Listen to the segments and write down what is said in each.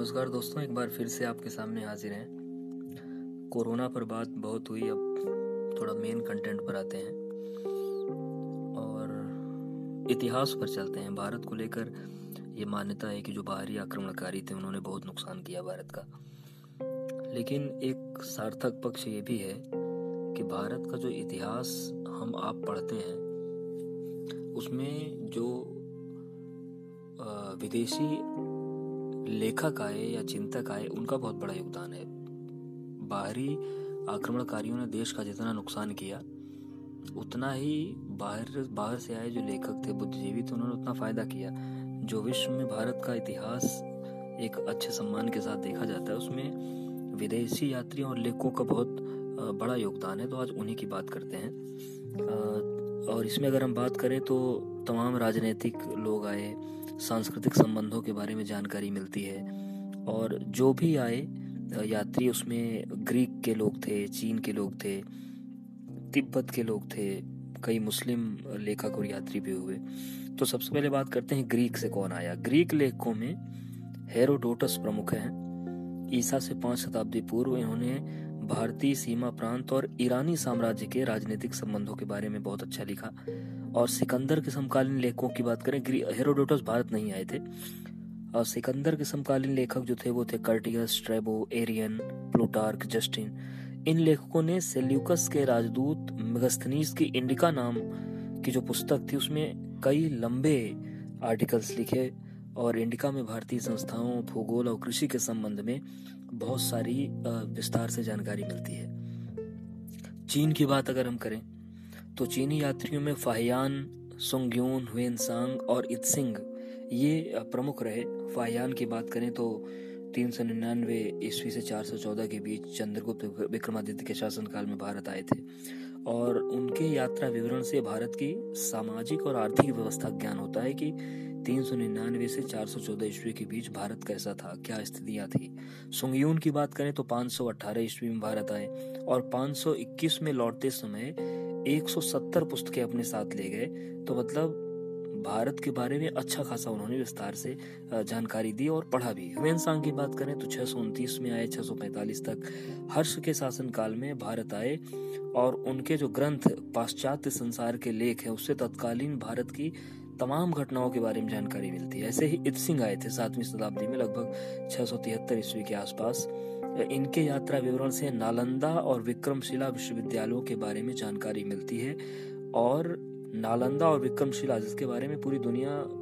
नमस्कार दोस्तों, एक बार फिर से आपके सामने हाजिर हैं। कोरोना पर बात बहुत हुई, अब थोड़ा मेन कंटेंट पर आते हैं। और इतिहास पर चलते हैं। भारत को लेकर ये मान्यता है कि जो बाहरी आक्रमणकारी थे, उन्होंने बहुत नुकसान किया भारत का। लेकिन एक सार्थक पक्ष ये भी है कि भारत का जो इतिहास हम आप पढ़ते हैं, उसमें जो विदेशी लेखक आए या चिंतक आए, उनका बहुत बड़ा योगदान है। बाहरी आक्रमणकारियों ने देश का जितना नुकसान किया, उतना ही बाहर बाहर से आए जो लेखक थे, बुद्धिजीवी थे, उन्होंने उतना फ़ायदा किया, जो विश्व में भारत का इतिहास एक अच्छे सम्मान के साथ देखा जाता है, उसमें विदेशी यात्रियों और लेखकों का बहुत बड़ा योगदान है तो आज उन्हीं की बात करते हैं। और इसमें अगर हम बात करें तो तमाम राजनीतिक लोग आए सांस्कृतिक संबंधों के बारे में जानकारी मिलती है। और जो भी आए, यात्री उसमें ग्रीक के लोग थे, चीन के लोग थे, तिब्बत के लोग थे, कई मुस्लिम लेखक और यात्री भी हुए। तो सबसे पहले बात करते हैं ग्रीक से कौन आया। ग्रीक लेखकों में हेरोडोटस प्रमुख हैं। ईसा से पाँच शताब्दी पूर्व इन्होंने भारतीय सीमा प्रांत और ईरानी साम्राज्य के राजनीतिक संबंधों के बारे में बहुत अच्छा लिखा। और सिकंदर के समकालीन लेखकों की बात करें हेरोडोटस भारत नहीं आए थे। और सिकंदर के समकालीन लेखक जो थे, वो थे Curtius Strabo Arrian, Plutarch, Justin. इन लेखकों ने सेल्यूकस के राजदूत मेगस्थनीस की इंडिका नाम की जो पुस्तक थी, उसमें कई लंबे आर्टिकल्स लिखे और इंडिका में भारतीय संस्थाओं, भूगोल और कृषि के संबंध में बहुत सारी विस्तार से जानकारी मिलती है। चीन की बात अगर हम करें तो चीनी यात्रियों में फाहियान सुंगयून हुएनसांग और इत्सिंग, ये प्रमुख रहे। फाहियान की बात करें तो तीन सौ निन्यानवे ईस्वी से चार सौ चौदह के बीच चंद्रगुप्त विक्रमादित्य के शासनकाल में भारत आए थे और उनके यात्रा विवरण से भारत की सामाजिक और आर्थिक व्यवस्था ज्ञान होता है कि तीन सौ निन्यानवे से चार सौ चौदह ईस्वी के बीच भारत कैसा था, क्या स्थितियाँ थी। सुंगयून की बात करें तो पाँच सौ अठारह ईस्वी में भारत आए और पाँच सौ इक्कीस में लौटते समय 170 पुस्तकें अपने साथ ले गए। तो मतलब भारत के बारे में अच्छा खासा उन्होंने विस्तार से जानकारी दी और पढ़ा भी। ह्वेन की बात करें तो छह सौ उनतीस में आए 645 तक हर्ष के शासन काल में भारत आए और उनके जो ग्रंथ पाश्चात्य संसार के लेख हैं, उससे तत्कालीन भारत की तमाम घटनाओं के बारे में जानकारी मिलती है। ऐसे ही इत सिंह आए थे सातवीं शताब्दी में, लगभग छह सौ तिहत्तर ईस्वी के आसपास। इनके यात्रा विवरण से नालंदा और विक्रमशिला विश्वविद्यालयों के बारे में जानकारी मिलती है और नालंदा और विक्रमशिला, जिसके बारे में पूरी दुनिया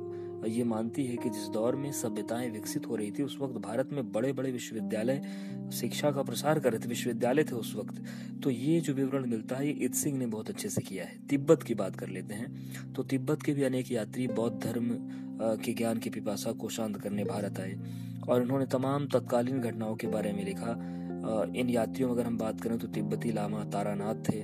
ये मानती है कि जिस दौर में सभ्यताएँ विकसित हो रही थी, उस वक्त भारत में बड़े बड़े विश्वविद्यालय शिक्षा का प्रसार कर रहे थे, विश्वविद्यालय थे उस वक्त। तो ये जो विवरण मिलता है इत सिंह ने बहुत अच्छे से किया है। तिब्बत की बात कर लेते हैं। तो तिब्बत के भी अनेक यात्री, बौद्ध धर्म के ज्ञान की पिपासा को शांत करने भारत आए। और उन्होंने तमाम तत्कालीन घटनाओं के बारे में लिखा। इन यात्रियों, अगर हम बात करें तो तिब्बती लामा तारानाथ थे।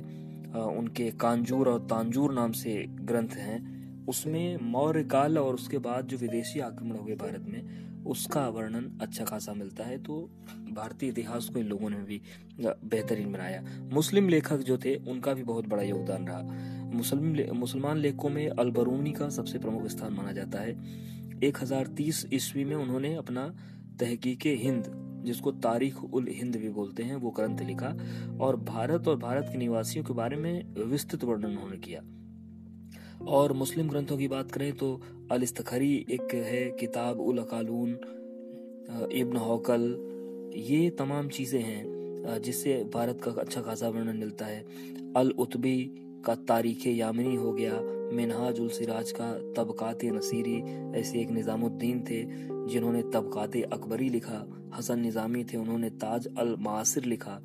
उनके कांजूर और तांजूर नाम से ग्रंथ हैं। उसमें मौर्य काल और उसके बाद जो विदेशी आक्रमण हुए भारत में, उसका वर्णन अच्छा खासा मिलता है। तो भारतीय इतिहास को इन लोगों ने भी बेहतरीन बनाया। मुस्लिम लेखक जो थे, उनका भी बहुत बड़ा योगदान रहा। मुस्लिम मुसलमान लेखकों में अलबरूनी का सबसे प्रमुख स्थान माना जाता है। 1030 ईस्वी में उन्होंने अपना तहकीक हिंद, जिसको तारीख उल हिंद भी बोलते हैं, वो ग्रंथ लिखा और भारत और भारत के निवासियों के बारे में विस्तृत वर्णन उन्होंने किया। और मुस्लिम ग्रंथों की बात करें तो अल एक है, किताब उल अकालून इब्न हौकल, ये तमाम चीज़ें हैं जिससे भारत का अच्छा खासा वर्णन मिलता है। अल उतबी का तारीख यामिनी हो गया मिनहाज उल सिराज का तबकात नसीरी ऐसे एक निज़ामुद्दीन थे, जिन्होंने तबकात अकबरी लिखा, हसन निज़ामी थे, उन्होंने ताज अल मासिर लिखा,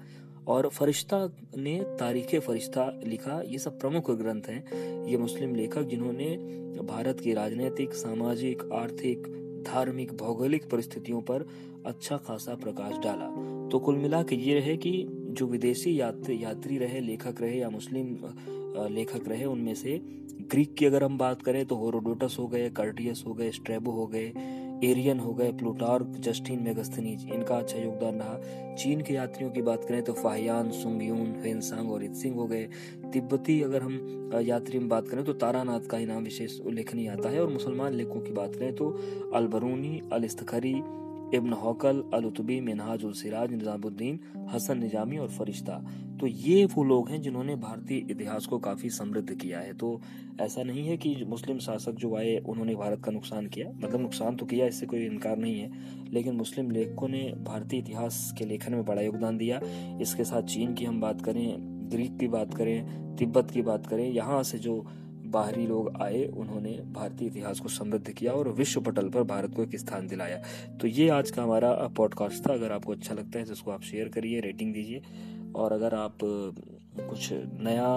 और फरिश्ता ने तारीख फरिश्ता लिखा। ये सब प्रमुख ग्रंथ हैं। ये मुस्लिम लेखक जिन्होंने भारत की राजनीतिक, सामाजिक, आर्थिक, धार्मिक, भौगोलिक परिस्थितियों पर अच्छा खासा प्रकाश डाला। तो कुल मिला के ये रहे कि जो विदेशी यात्री यात्री रहे, लेखक रहे या मुस्लिम लेखक रहे, उनमें से ग्रीक की अगर हम बात करें तो होरोडोटस हो गए, कर्टियस हो गए, स्ट्रेबो हो गए, एरियन हो गए, प्लूटार्क, जस्टिन, मेगस्थनीज, इनका अच्छा योगदान रहा। चीन के यात्रियों की बात करें तो Fa Hien, Sung Yun, Hiuen Tsang और इत्सिंग हो गए। तिब्बती अगर हम यात्री में बात करें तो तारानाथ का ही नाम विशेष उल्लेखनीय आता है और मुसलमान लेखों की बात करें तो अलबरूनी अल इस्तखरी इब्न हौकल अलुतबी मिनहाज सिराज निजामुद्दीन, हसन निजामी और फरिश्ता। तो ये वो लोग हैं जिन्होंने भारतीय इतिहास को काफ़ी समृद्ध किया है। तो ऐसा नहीं है कि मुस्लिम शासक जो आए, उन्होंने भारत का नुकसान किया। मतलब नुकसान तो किया, इससे कोई इनकार नहीं है। लेकिन मुस्लिम लेखकों ने भारतीय इतिहास के लेखन में बड़ा योगदान दिया। इसके साथ चीन की हम बात करें, ग्रीक की बात करें, तिब्बत की बात करें, यहाँ से जो बाहरी लोग आए, उन्होंने भारतीय इतिहास को समृद्ध किया और विश्व पटल पर भारत को एक स्थान दिलाया। तो ये आज का हमारा पॉडकास्ट था। अगर आपको अच्छा लगता है तो इसको आप शेयर करिए रेटिंग दीजिए। और अगर आप कुछ नया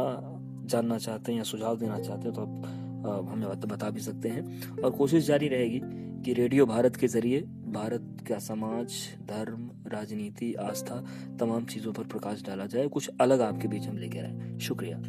जानना चाहते हैं या सुझाव देना चाहते हैं तो आप हमें बता भी सकते हैं। और कोशिश जारी रहेगी कि रेडियो भारत के ज़रिए, भारत का समाज, धर्म, राजनीति, आस्था, तमाम चीज़ों पर प्रकाश डाला जाए। कुछ अलग आपके बीच हम लेकर आए। शुक्रिया।